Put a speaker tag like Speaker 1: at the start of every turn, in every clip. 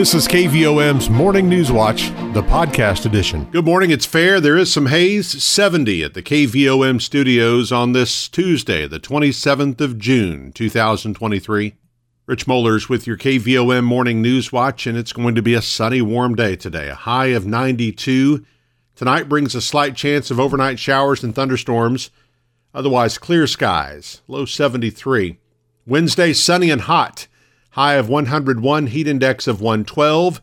Speaker 1: This is KVOM's Morning News Watch, the podcast edition.
Speaker 2: Good morning. It's fair. There is some haze, 70 at the KVOM studios on this Tuesday, the 27th of June, 2023. Rich Mollers with your KVOM Morning News Watch, and it's going to be a sunny, warm day today. A high of 92. Tonight brings a slight chance of overnight showers and thunderstorms. Otherwise, clear skies, low 73. Wednesday, sunny and hot high of 101, heat index of 112.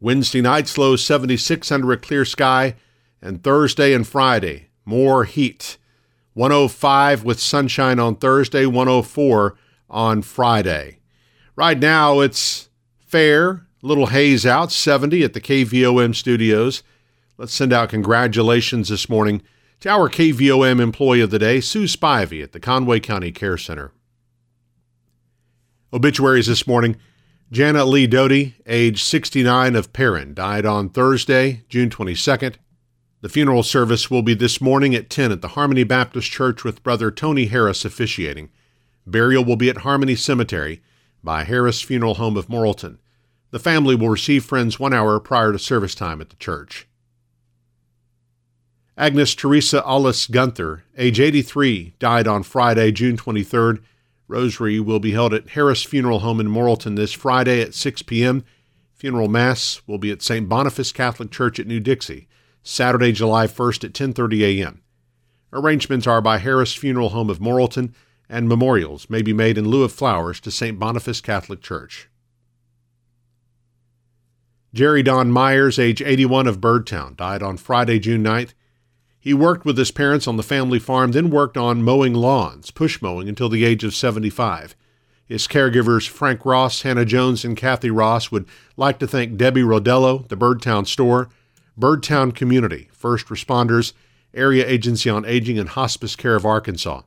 Speaker 2: Wednesday nights low 76 under a clear sky, and Thursday and Friday more heat. 105 with sunshine on Thursday, 104 on Friday. Right now it's fair, little haze out, 70 at the KVOM studios. Let's send out congratulations this morning to our KVOM employee of the day, Sue Spivey at the Conway County Care Center. Obituaries this morning. Janet Lee Doty, age 69 of Perrin, died on Thursday, June 22nd. The funeral service will be this morning at 10 at the Harmony Baptist Church with Brother Tony Harris officiating. Burial will be at Harmony Cemetery by Harris Funeral Home of Morrilton. The family will receive friends one hour prior to service time at the church. Agnes Teresa Alice Gunther, age 83, died on Friday, June 23rd. Rosary will be held at Harris Funeral Home in Morrilton this Friday at 6 p.m. Funeral Mass will be at St. Boniface Catholic Church at New Dixie, Saturday, July 1st at 10:30 a.m. Arrangements are by Harris Funeral Home of Morrilton, and memorials may be made in lieu of flowers to St. Boniface Catholic Church. Jerry Don Myers, age 81 of Birdtown, died on Friday, June 9th. He worked with his parents on the family farm, then worked on mowing lawns, push mowing, until the age of 75. His caregivers, Frank Ross, Hannah Jones, and Kathy Ross, would like to thank Debbie Rodello, the Birdtown Store, Birdtown Community, First Responders, Area Agency on Aging, and Hospice Care of Arkansas.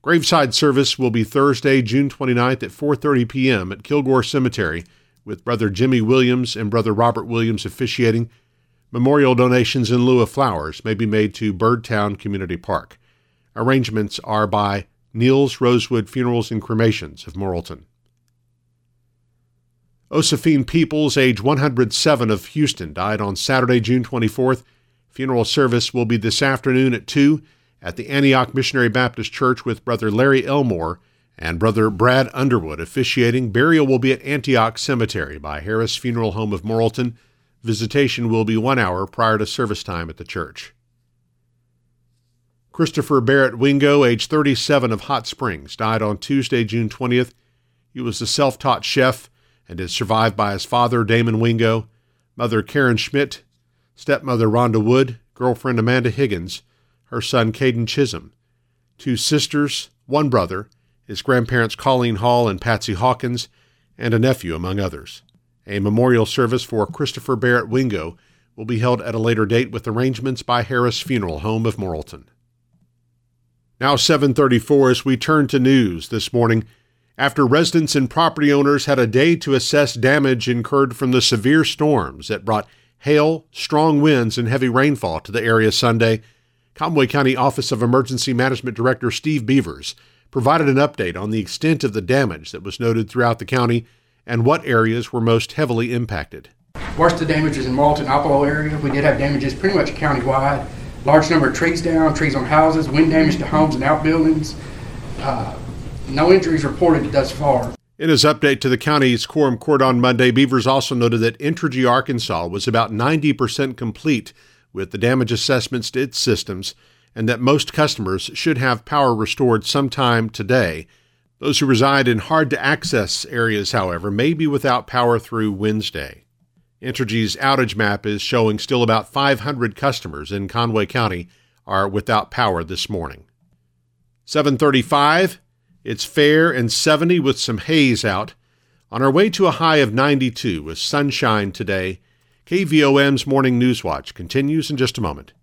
Speaker 2: Graveside service will be Thursday, June 29th at 4:30 p.m. at Kilgore Cemetery, with Brother Jimmy Williams and Brother Robert Williams officiating. Memorial donations in lieu of flowers may be made to Birdtown Community Park. Arrangements are by Niels Rosewood Funerals and Cremations of Morrilton. Osephine Peoples, age 107 of Houston, died on Saturday, June 24th. Funeral service will be this afternoon at 2 at the Antioch Missionary Baptist Church with Brother Larry Elmore and Brother Brad Underwood officiating. Burial will be at Antioch Cemetery by Harris Funeral Home of Morrilton. Visitation will be one hour prior to service time at the church. Christopher Barrett Wingo, age 37 of Hot Springs, died on Tuesday, June 20th. He was a self taught chef and is survived by his father, Damon Wingo, mother Karen Schmidt, stepmother Rhonda Wood, girlfriend Amanda Higgins, her son Caden Chisholm, two sisters, one brother, his grandparents Colleen Hall and Patsy Hawkins, and a nephew, among others. A memorial service for Christopher Barrett Wingo will be held at a later date with arrangements by Harris Funeral Home of Morrilton. Now 7:34 as we turn to news this morning after residents and property owners had a day to assess damage incurred from the severe storms that brought hail, strong winds and heavy rainfall to the area Sunday. Conway County Office of Emergency Management Director Steve Beavers provided an update on the extent of the damage that was noted throughout the county and what areas were most heavily impacted.
Speaker 3: Worst of the damage is in Morrilton, Alcohol area. We did have damages pretty much countywide. Large number of trees down, trees on houses, wind damage to homes and outbuildings. Uh, no injuries reported thus far.
Speaker 2: In his update to the county's quorum court on Monday, Beavers also noted that Entergy Arkansas was about 90% complete with the damage assessments to its systems and that most customers should have power restored sometime today those who reside in hard to access areas, however, may be without power through Wednesday. Entergy's outage map is showing still about 500 customers in Conway County are without power this morning. 735, it's fair and 70 with some haze out. On our way to a high of 92 with sunshine today, KVOM's Morning News Watch continues in just a moment.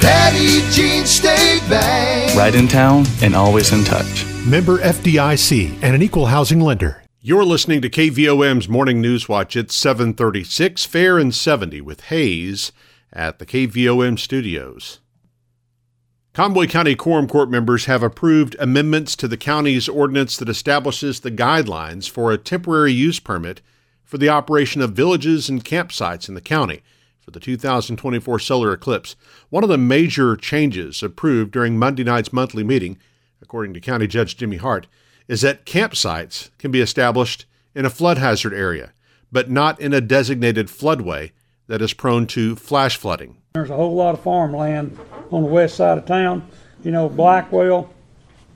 Speaker 4: Petit Jean State Bank.
Speaker 5: Right in town and always in touch.
Speaker 1: Member FDIC and an equal housing lender.
Speaker 2: You're listening to KVOM's Morning News Watch at 736, fair and 70 with haze at the KVOM studios. Conway County Quorum Court members have approved amendments to the county's ordinance that establishes the guidelines for a temporary use permit for the operation of villages and campsites in the county for the 2024 solar eclipse. One of the major changes approved during Monday night's monthly meeting, according to County Judge Jimmy Hart, is that campsites can be established in a flood hazard area, but not in a designated floodway that is prone to flash flooding.
Speaker 6: There's a whole lot of farmland on the west side of town. You know, Blackwell,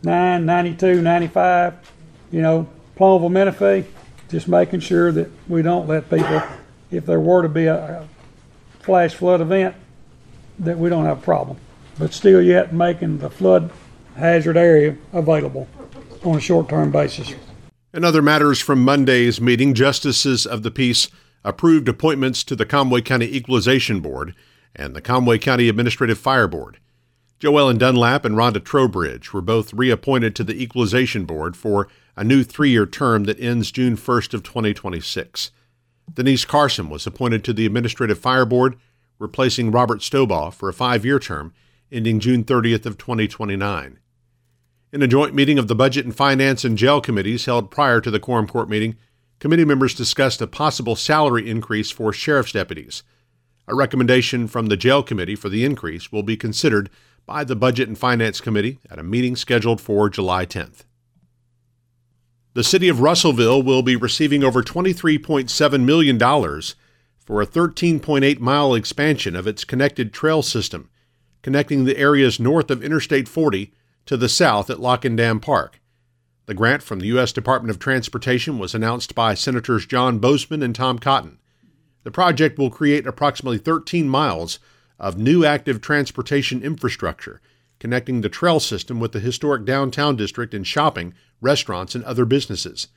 Speaker 6: 9, 92, 95, you know, Plumerville, Menifee. Just making sure that we don't let people, if there were to be a, a flash flood event, that we don't have a problem. But still yet making the flood hazard area available on a short-term basis.
Speaker 2: In other matters from Monday's meeting, justices of the peace approved appointments to the Conway County Equalization Board and the Conway County Administrative Fire Board. Joellen Dunlap and Rhonda Trowbridge were both reappointed to the Equalization Board for a new three-year term that ends June 1st of 2026. Denise Carson was appointed to the Administrative Fire Board, replacing Robert Stobaugh for a five-year term ending June 30th of 2029. In a joint meeting of the Budget and Finance and Jail Committees held prior to the Quorum Court meeting, committee members discussed a possible salary increase for sheriff's deputies. A recommendation from the Jail Committee for the increase will be considered by the Budget and Finance Committee at a meeting scheduled for July 10th. The city of Russellville will be receiving over $23.7 million for a 13.8 mile expansion of its connected trail system, connecting the areas north of Interstate 40 to the south at Lock and Dam Park. The grant from the U.S. Department of Transportation was announced by Senators John Boozman and Tom Cotton. The project will create approximately 13 miles of new active transportation infrastructure, connecting the trail system with the historic downtown district and shopping, restaurants, and other businesses.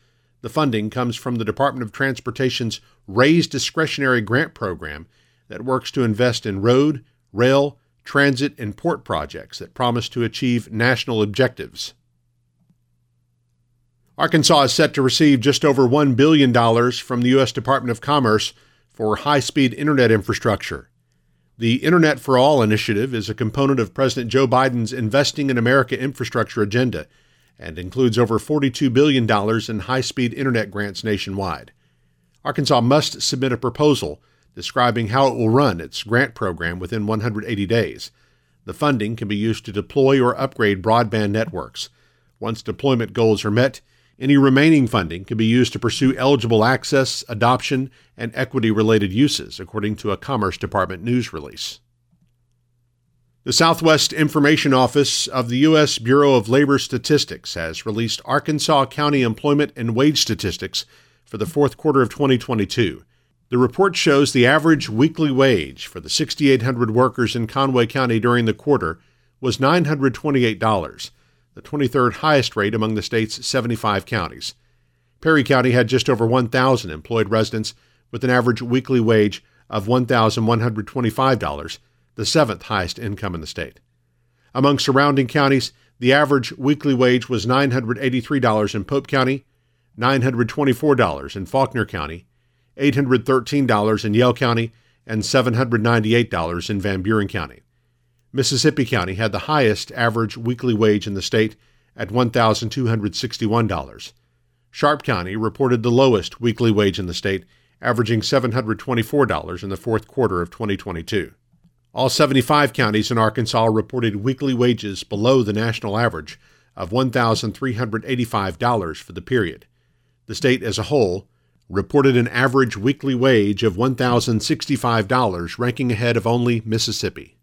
Speaker 2: The funding comes from the Department of Transportation's Raise Discretionary Grant Program that works to invest in road, rail, transit, and port projects that promise to achieve national objectives. Arkansas is set to receive just over $1 billion from the U.S. Department of Commerce for high speed internet infrastructure. The Internet for All initiative is a component of President Joe Biden's Investing in America infrastructure agenda and includes over $42 billion in high speed internet grants nationwide. Arkansas must submit a proposal describing how it will run its grant program within 180 days. The funding can be used to deploy or upgrade broadband networks. Once deployment goals are met, any remaining funding can be used to pursue eligible access, adoption, and equity related uses, according to a Commerce Department news release. The Southwest Information Office of the U.S. Bureau of Labor Statistics has released Arkansas County employment and wage statistics for the fourth quarter of 2022. The report shows the average weekly wage for the 6,800 workers in Conway County during the quarter was $928 the 23rd highest rate among the state's 75 counties. Perry County had just over 1,000 employed residents with an average weekly wage of $1,125, the seventh highest income in the state. Among surrounding counties, the average weekly wage was $983 in Pope County, $924 in Faulkner County, $813 in Yell County, and $798 in Van Buren County. Mississippi County had the highest average weekly wage in the state at $1,261. Sharp County reported the lowest weekly wage in the state, averaging $724 in the fourth quarter of 2022. All 75 counties in Arkansas reported weekly wages below the national average of $1,385 for the period. The state as a whole reported an average weekly wage of $1,065, ranking ahead of only Mississippi.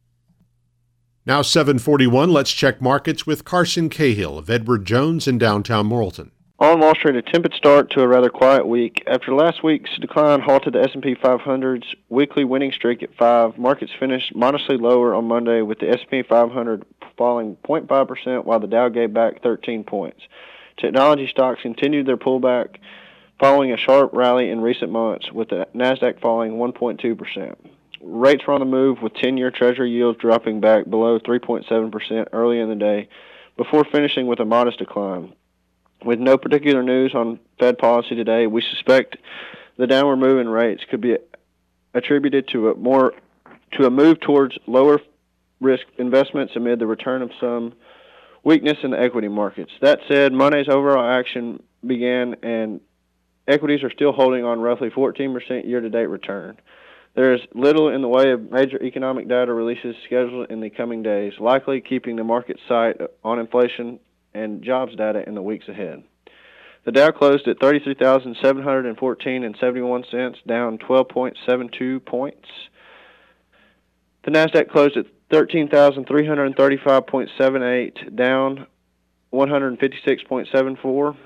Speaker 2: Now 741, let's check markets with Carson Cahill of Edward Jones in downtown Morrilton.
Speaker 7: On Wall Street, a tepid start to a rather quiet week. After last week's decline halted the S&P 500's weekly winning streak at 5, markets finished modestly lower on Monday with the S&P 500 falling 0.5% while the Dow gave back 13 points. Technology stocks continued their pullback following a sharp rally in recent months with the Nasdaq falling 1.2%. Rates were on the move with 10-year Treasury yields dropping back below 3.7% early in the day before finishing with a modest decline. With no particular news on Fed policy today, we suspect the downward move in rates could be attributed to a more to a move towards lower risk investments amid the return of some weakness in the equity markets. That said, Monday's overall action began and equities are still holding on roughly 14% year-to-date return. There is little in the way of major economic data releases scheduled in the coming days, likely keeping the market sight on inflation and jobs data in the weeks ahead. The Dow closed at 33,714 and 71 cents, down 12.72 points. The Nasdaq closed at 13,335.78, down 156.74.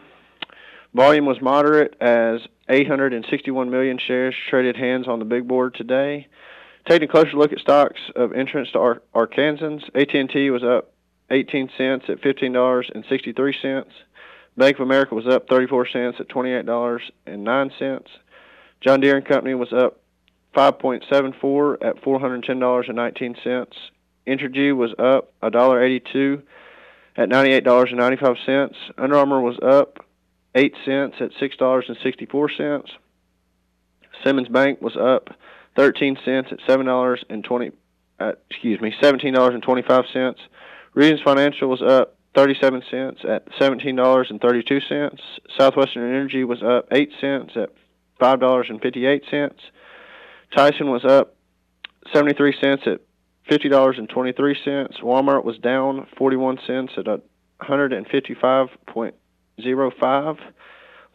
Speaker 7: Volume was moderate as 861 million shares traded hands on the big board today. Taking a closer look at stocks of entrance to Ar- Arkansans, AT&T was up 18 cents at $15.63. Bank of America was up 34 cents at $28.09. John Deere and Company was up 5.74 at $410.19. Entergy was up $1.82 at $98.95. Under Armour was up 8 cents at $6.64. Simmons Bank was up 13 cents at $7.20 uh, excuse me, $17.25. Regions Financial was up 37 cents at $17.32. Southwestern Energy was up 8 cents at $5.58. Tyson was up 73 cents at $50.23. Walmart was down 41 cents at 155.05.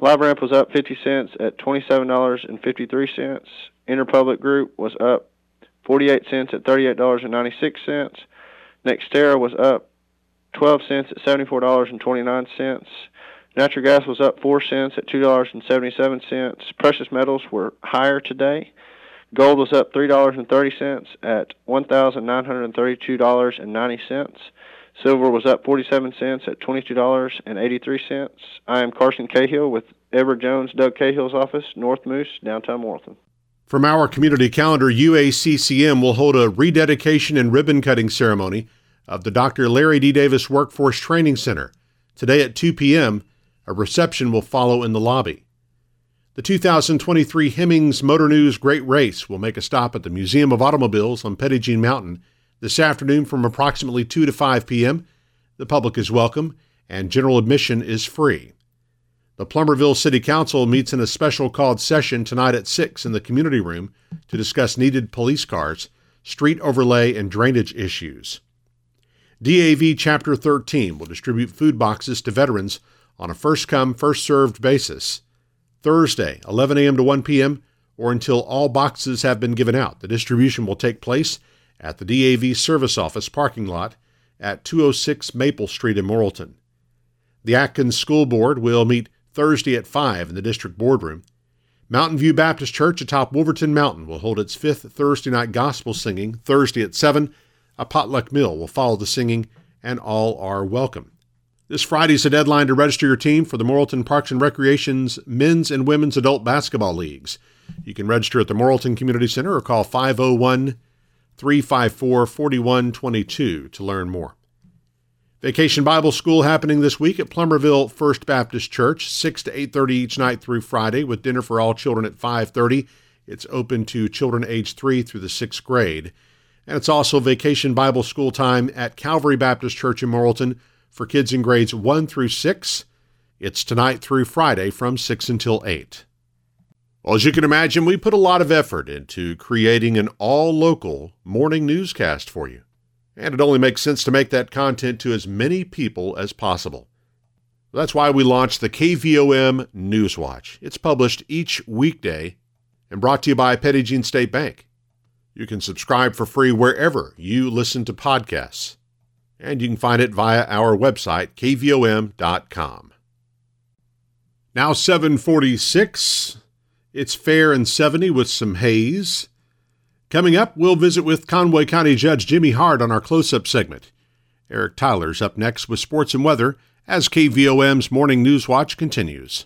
Speaker 7: LiveRamp was up 50 cents at $27.53. Interpublic Group was up 48 cents at $38.96. NextEra was up 12 cents at $74.29. Natural gas was up 4 cents at $2.77. Precious metals were higher today. Gold was up $3.30 at $1,932.90. Silver was up 47 cents at $22.83. I am Carson Cahill with Edward Jones, Doug Cahill's office, North Moose, downtown Morrilton.
Speaker 2: From our community calendar, UACCM will hold a rededication and ribbon cutting ceremony of the Dr. Larry D. Davis Workforce Training Center. Today at 2 p.m., a reception will follow in the lobby. The 2023 Hemmings Motor News Great Race will make a stop at the Museum of Automobiles on Jean Mountain this afternoon from approximately 2 to 5 p.m. The public is welcome and general admission is free. The Plumerville City Council meets in a special called session tonight at 6 in the community room to discuss needed police cars, street overlay, and drainage issues. DAV Chapter 13 will distribute food boxes to veterans on a first come, first served basis. Thursday, 11 a.m. to 1 p.m., or until all boxes have been given out. The distribution will take place at the DAV Service Office parking lot at 206 Maple Street in Morrilton. The Atkins School Board will meet Thursday at 5 in the district boardroom. Mountain View Baptist Church atop Wolverton Mountain will hold its fifth Thursday night gospel singing Thursday at 7. A potluck meal will follow the singing, and all are welcome. This Friday is the deadline to register your team for the Morrilton Parks and Recreation's men's and women's adult basketball leagues. You can register at the Morrilton Community Center or call 501 354 4122 to learn more. Vacation Bible School happening this week at Plumerville First Baptist Church, 6 to 8:30 each night through Friday with dinner for all children at 5:30. It's open to children age 3 through the 6th grade. And it's also Vacation Bible School time at Calvary Baptist Church in Morrilton for kids in grades 1 through 6. It's tonight through Friday from 6 until 8. Well, as you can imagine, we put a lot of effort into creating an all local morning newscast for you and it only makes sense to make that content to as many people as possible. That's why we launched the KVOM Newswatch. It's published each weekday and brought to you by Jean State Bank. You can subscribe for free wherever you listen to podcasts, and you can find it via our website, kvom.com. Now 746. It's fair and 70 with some haze. Coming up, we'll visit with Conway County Judge Jimmy Hart on our close up segment. Eric Tyler's up next with sports and weather as KVOM's Morning News Watch continues.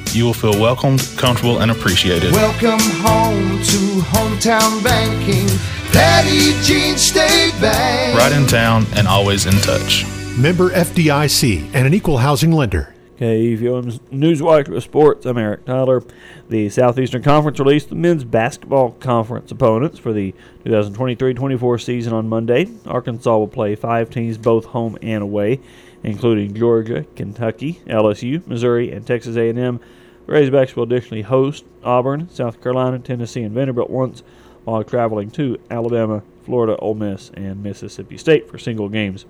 Speaker 8: you will feel welcomed, comfortable, and appreciated.
Speaker 4: Welcome home to hometown banking. Petit Jean State Bank.
Speaker 8: Right in town and always in touch.
Speaker 1: Member FDIC and an equal housing lender.
Speaker 9: KVOM's Newswatch with Sports. I'm Eric Tyler. The Southeastern Conference released the men's basketball conference opponents for the 2023-24 season on Monday. Arkansas will play five teams, both home and away, including Georgia, Kentucky, LSU, Missouri, and Texas A&M. Razorbacks will additionally host Auburn, South Carolina, Tennessee, and Vanderbilt once while traveling to Alabama, Florida, Ole Miss, and Mississippi State for single games.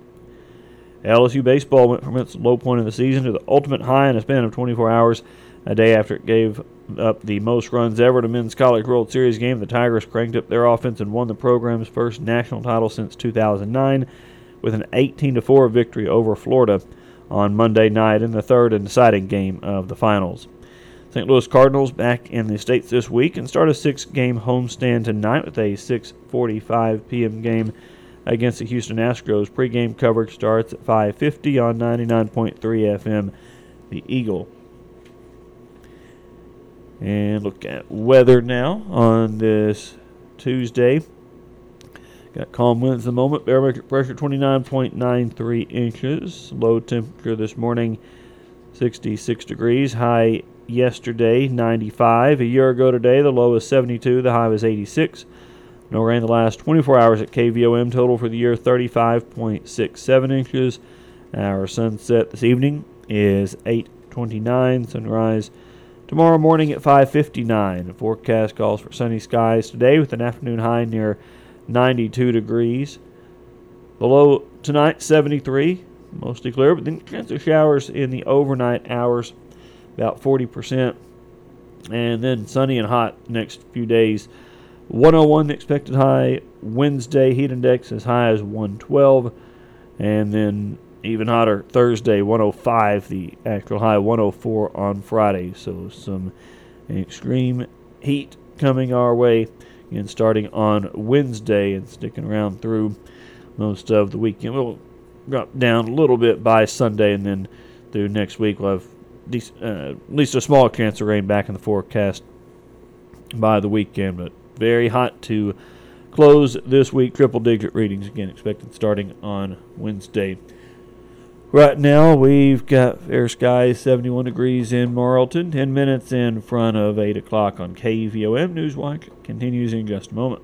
Speaker 9: LSU baseball went from its low point of the season to the ultimate high in a span of 24 hours. A day after it gave up the most runs ever in a men's college World Series game, the Tigers cranked up their offense and won the program's first national title since 2009 with an 18 4 victory over Florida on Monday night in the third and deciding game of the finals. St. Louis Cardinals back in the States this week and start a six game homestand tonight with a 6.45 p.m. game against the Houston Astros. Pre-game coverage starts at 5.50 on 99.3 FM, The Eagle. And look at weather now on this Tuesday. Got calm winds at the moment. Barometric pressure 29.93 inches. Low temperature this morning 66 degrees. High yesterday, 95. A year ago today, the low was 72, the high was 86. No rain the last 24 hours at KVOM. Total for the year 35.67 inches. Our sunset this evening is 8:29. Sunrise tomorrow morning at 5:59. The forecast calls for sunny skies today with an afternoon high near 92 degrees. The low tonight 73, mostly clear, but then chance of showers in the overnight hours about 40%. And then sunny and hot next few days. 101 the expected high. Wednesday heat index as high as 112. And then even hotter Thursday 105 the actual high 104 on Friday. So some extreme heat coming our way and starting on Wednesday and sticking around through most of the weekend. We'll drop down a little bit by Sunday and then through next week we'll have uh, at least a small chance of rain back in the forecast by the weekend, but very hot to close this week. Triple digit readings again expected starting on Wednesday. Right now, we've got fair skies, 71 degrees in Morrilton, 10 minutes in front of 8 o'clock on KVOM. Newswatch continues in just a moment.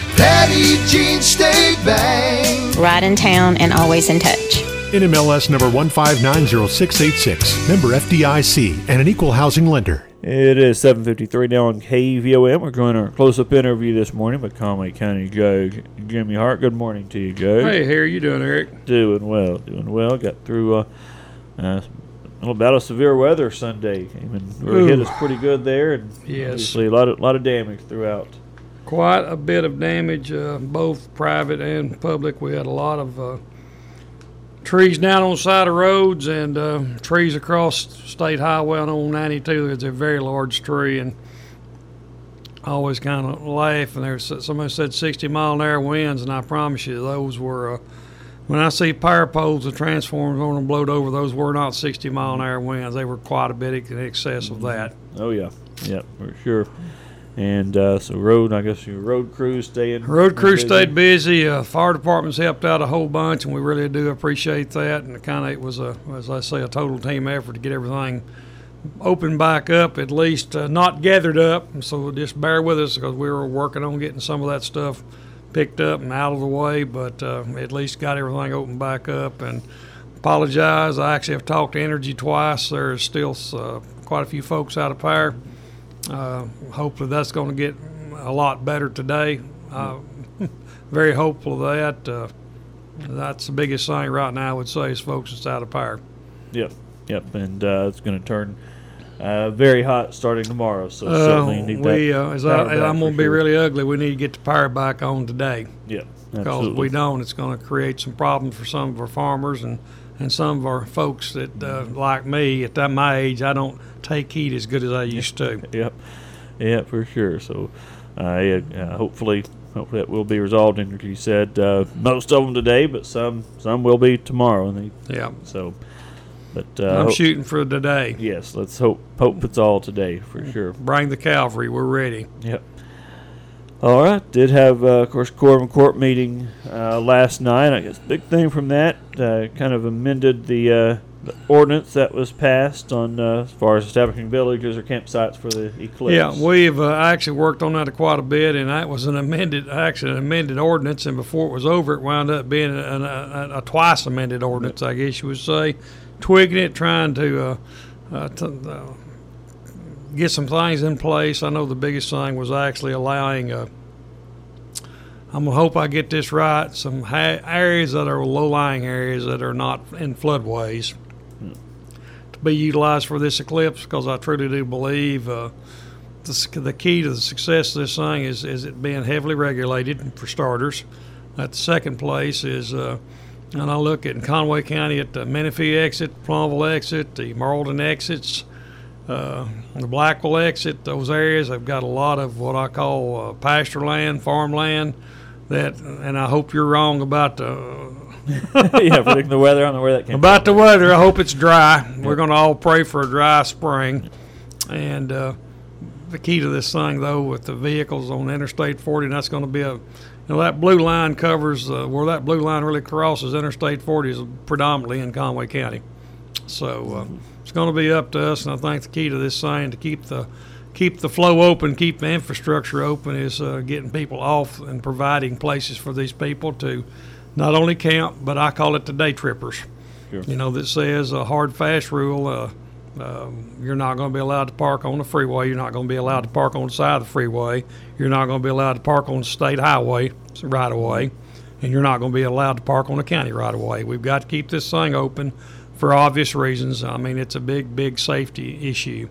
Speaker 4: Petit Jean State Bank.
Speaker 10: Right in town and always in touch.
Speaker 1: NMLS number 1590686. Member FDIC and an equal housing lender.
Speaker 9: It is 7.53 now on KVOM. We're going our close-up interview this morning with Conway County Judge Jimmy Hart. Good morning to you, Judge.
Speaker 11: Hey, how are you doing, Eric?
Speaker 9: Doing well, doing well. Got through uh, uh, a little bout of severe weather Sunday. Came and really hit us pretty good there. And
Speaker 11: Yes.
Speaker 9: Obviously, a lot of, lot of damage throughout.
Speaker 11: Quite a bit of damage, uh, both private and public. We had a lot of uh, trees down on the side of roads and uh, trees across State Highway on 92. It's a very large tree, and I always kind of laugh. And there's somebody said 60 mile an hour winds, and I promise you, those were. Uh, when I see power poles and transformers going to blow over, those were not 60 mile an hour winds. They were quite a bit in excess of that.
Speaker 9: Oh yeah. yeah, for sure. And uh, so road, I guess your road crew staying.
Speaker 11: Road crew
Speaker 9: busy.
Speaker 11: stayed busy. Uh, fire department's helped out a whole bunch, and we really do appreciate that. And it kind of it was a, as I say, a total team effort to get everything open back up, at least uh, not gathered up. So just bear with us because we were working on getting some of that stuff picked up and out of the way, but uh, at least got everything open back up. And apologize. I actually have talked to Entergy twice. There's still uh, quite a few folks out of power. Uh, hopefully that's going to get a lot better today. Uh, very hopeful of that. Uh, that's the biggest thing right now. I would say is folks that's out of power.
Speaker 9: Yep, yep, and uh, it's going to turn uh, very hot starting tomorrow. So certainly
Speaker 11: Uh,
Speaker 9: need
Speaker 11: we,
Speaker 9: that.
Speaker 11: uh, as I, I'm going to be
Speaker 9: sure.
Speaker 11: really ugly. We need to get the power back on today.
Speaker 9: Yeah,
Speaker 11: Because if we don't, it's going to create some problems for some of our farmers and, and some of our folks that, uh, like me, at that my age, I don't take heat as good as I used to.
Speaker 9: Yep, yeah, for sure. So, uh, uh, hopefully, hopefully that will be resolved. And like you said, uh, most of them today, but some some will be tomorrow. And they,
Speaker 11: Yeah.
Speaker 9: So, but uh,
Speaker 11: I'm
Speaker 9: hope-
Speaker 11: shooting for today.
Speaker 9: Yes, let's hope hope it's all today for sure.
Speaker 11: Bring the cavalry. We're ready.
Speaker 9: Yep. All right. Did have, uh, of course, quorum court meeting uh, last night. I guess big thing from that uh, kind of amended the, uh, the ordinance that was passed on uh, as far as establishing villages or campsites for the eclipse.
Speaker 11: Yeah, we've uh, actually worked on that quite a bit, and that was an amended, actually an amended ordinance. And before it was over, it wound up being an, a, a, twice amended ordinance, I guess you would say, tweaking it, trying to, to get some things in place. I know the biggest thing was actually allowing. Uh, I'm gonna hope I get this right. Some ha- areas that are low-lying areas that are not in floodways to be utilized for this eclipse, because I truly do believe. Uh, the, the key to the success of this thing is, is it being heavily regulated for starters. At the second place is, uh, and I look at in Conway County at the Menifee exit, Plumerville exit, the Morrilton exits, uh, the Blackwell exit. Those areas have got a lot of what I call uh, pasture land, farmland. That, and I hope you're wrong about the
Speaker 9: yeah, predicting the weather. I don't know where that came
Speaker 11: about the weather. I hope it's dry. We're going to all pray for a dry spring. And uh, the key to this thing, though, with the vehicles on Interstate 40, that's going to be a, you know, that blue line covers uh, where that blue line really crosses Interstate 40 is predominantly in Conway County. So uh, it's going to be up to us, and I think the key to this thing to keep the keep the flow open, keep the infrastructure open, is uh, getting people off and providing places for these people to not only camp, but I call it the day trippers.
Speaker 9: Sure.
Speaker 11: You know, that says a hard, fast rule. Uh, um, you're not going to be allowed to park on the freeway. You're not going to be allowed to park on the side of the freeway. You're not going to be allowed to park on the state highway right away. And you're not going to be allowed to park on the county right away. We've got to keep this thing open for obvious reasons. I mean, it's a big, big safety issue.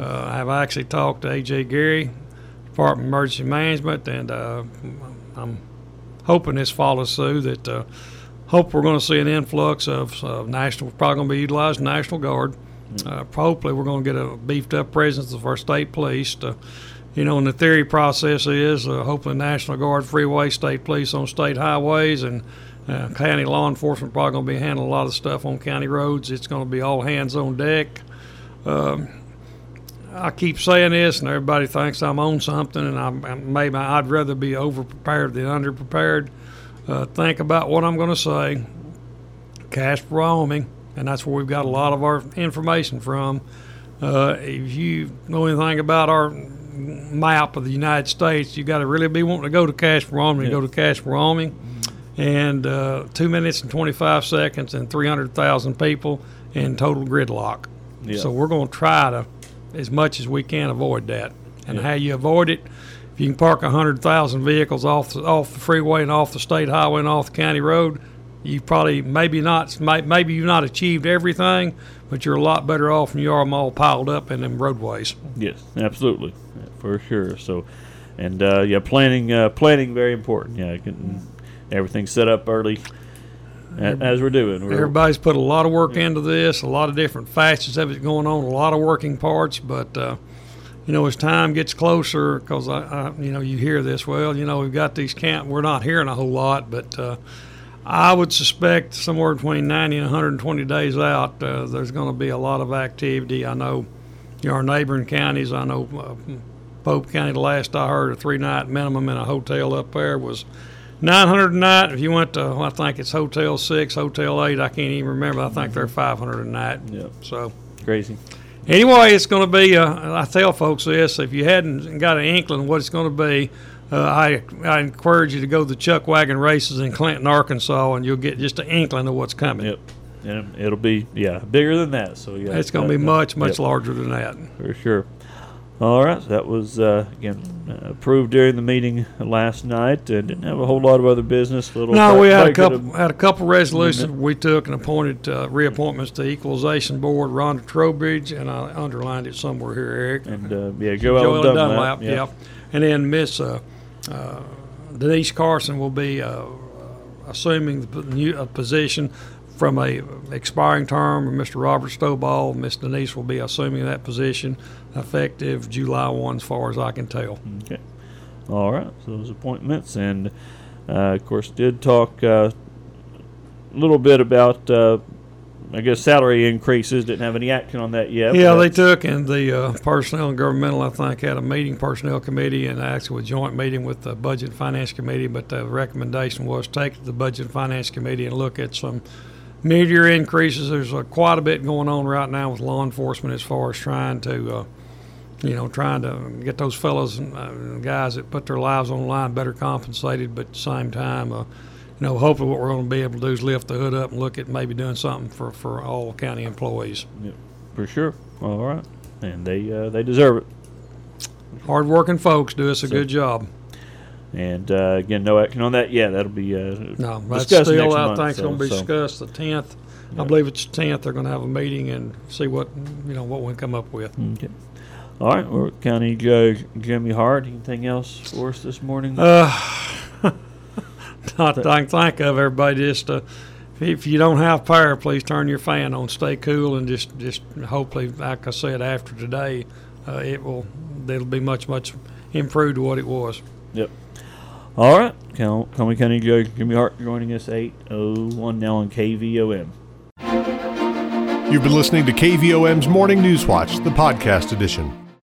Speaker 11: Uh, I've actually talked to AJ Gary, Department of Emergency Management, and uh, I'm hoping this follows through. That uh, hope we're going to see an influx of uh, national. Probably going to be utilizing National Guard. Uh, hopefully, we're going to get a beefed up presence of our state police. To, you know, and the theory process is uh, hopefully National Guard, freeway, state police on state highways, and uh, county law enforcement probably going to be handling a lot of stuff on county roads. It's going to be all hands on deck. Um, I keep saying this, and everybody thinks I'm on something, and I'm, I'm maybe I'd rather be over prepared than under prepared. Uh, think about what I'm going to say. Casper, Wyoming, and that's where we've got a lot of our information from. Uh, if you know anything about our map of the United States, you got to really be wanting to go to Casper, Wyoming. to Go to Casper, Wyoming, and uh, two minutes and 25 seconds, and 300,000 people in total gridlock.
Speaker 9: Yeah.
Speaker 11: So we're going to try to, as much as we can, avoid that. And
Speaker 9: Yeah.
Speaker 11: how you avoid it, if you can park 100,000 vehicles off the, off the freeway and off the state highway and off the county road, you probably maybe not maybe you've not achieved everything, but you're a lot better off than you are them all piled up in them roadways.
Speaker 9: Yes, absolutely, for sure. So, and uh, yeah, planning uh, planning very important. Yeah, everything set up early, as we're doing. We're,
Speaker 11: Everybody's put a lot of work into this, a lot of different facets of it going on, a lot of working parts. But uh, you know, as time gets closer, because I, I, you know, you hear this. Well, you know, we've got these camp. We're not hearing a whole lot, but uh, I would suspect somewhere between 90 and 120 days out, uh, there's going to be a lot of activity. I know you know, our neighboring counties. I know uh, Pope County. The last I heard, a three night minimum in a hotel up there was nine hundred a night. If you went to, well, I think it's Hotel Six, Hotel Eight. I can't even remember. I think they're five hundred a night.
Speaker 9: Yep.
Speaker 11: So
Speaker 9: Crazy.
Speaker 11: anyway, it's going to be. Uh, I tell folks this: if you hadn't got an inkling what it's going to be, uh, I I encourage you to go to the Chuck Wagon races in Clinton, Arkansas, and you'll get just an inkling of what's coming.
Speaker 9: Yep. And it'll be yeah bigger than that. So yeah,
Speaker 11: It's going to be much much
Speaker 9: yep.
Speaker 11: larger than that.
Speaker 9: for sure. All right, so that was uh, again uh, approved during the meeting last night. Uh, didn't have a whole lot of other business. Little
Speaker 11: No, we had a couple had a couple resolutions we took and appointed uh, reappointments to Equalization Board. Rhonda Trowbridge and I underlined it somewhere here, Eric.
Speaker 9: and uh, yeah, Joel,
Speaker 11: Joel
Speaker 9: Dunlap.
Speaker 11: Dunlap,
Speaker 9: yeah.
Speaker 11: yep. And then Miss uh, uh, Denise Carson will be uh, assuming the new uh, position from a expiring term. Mr. Robert Stobaugh, Miss Denise will be assuming that position effective July 1, as far as I can tell.
Speaker 9: Okay. All right. So those appointments, and uh, of course, did talk uh, a little bit about, uh, I guess, salary increases. Didn't have any action on that yet.
Speaker 11: Yeah, they took, and the uh, personnel and governmental, I think, had a meeting, personnel committee, and actually a joint meeting with the budget and finance committee. But the recommendation was take the budget and finance committee and look at some mid-year increases. There's uh, quite a bit going on right now with law enforcement as far as trying to, uh, you know, trying to get those fellows and uh, guys that put their lives on the line better compensated, but at the same time. Uh, you know, hopefully, what we're going to be able to do is lift the hood up and look at maybe doing something for, for all county employees.
Speaker 9: for sure. All right, and they uh, they deserve it.
Speaker 11: Hard-working folks do us a
Speaker 9: So-
Speaker 11: good job.
Speaker 9: And uh, again, no action on that Yeah, That'll be uh,
Speaker 11: No, that's
Speaker 9: discussed
Speaker 11: still,
Speaker 9: next
Speaker 11: I
Speaker 9: month,
Speaker 11: think,
Speaker 9: so-
Speaker 11: going to be
Speaker 9: so-
Speaker 11: discussed the tenth. I believe it's the tenth. They're going to have a meeting and see what you know what we come up with.
Speaker 9: Okay. All right, well, County Judge Jimmy Hart. Anything else for us this morning?
Speaker 11: Uh, not that I can think of. Everybody just uh, if you don't have power, please turn your fan on. Stay cool and just just hopefully, like I said, after today, uh, it will it'll be much much improved to what it was.
Speaker 9: Yep. All right, Cal- Conway County Judge Jimmy Hart joining us 8:01 now on KVOM.
Speaker 1: You've been listening to KVOM's Morning News Watch, the podcast edition.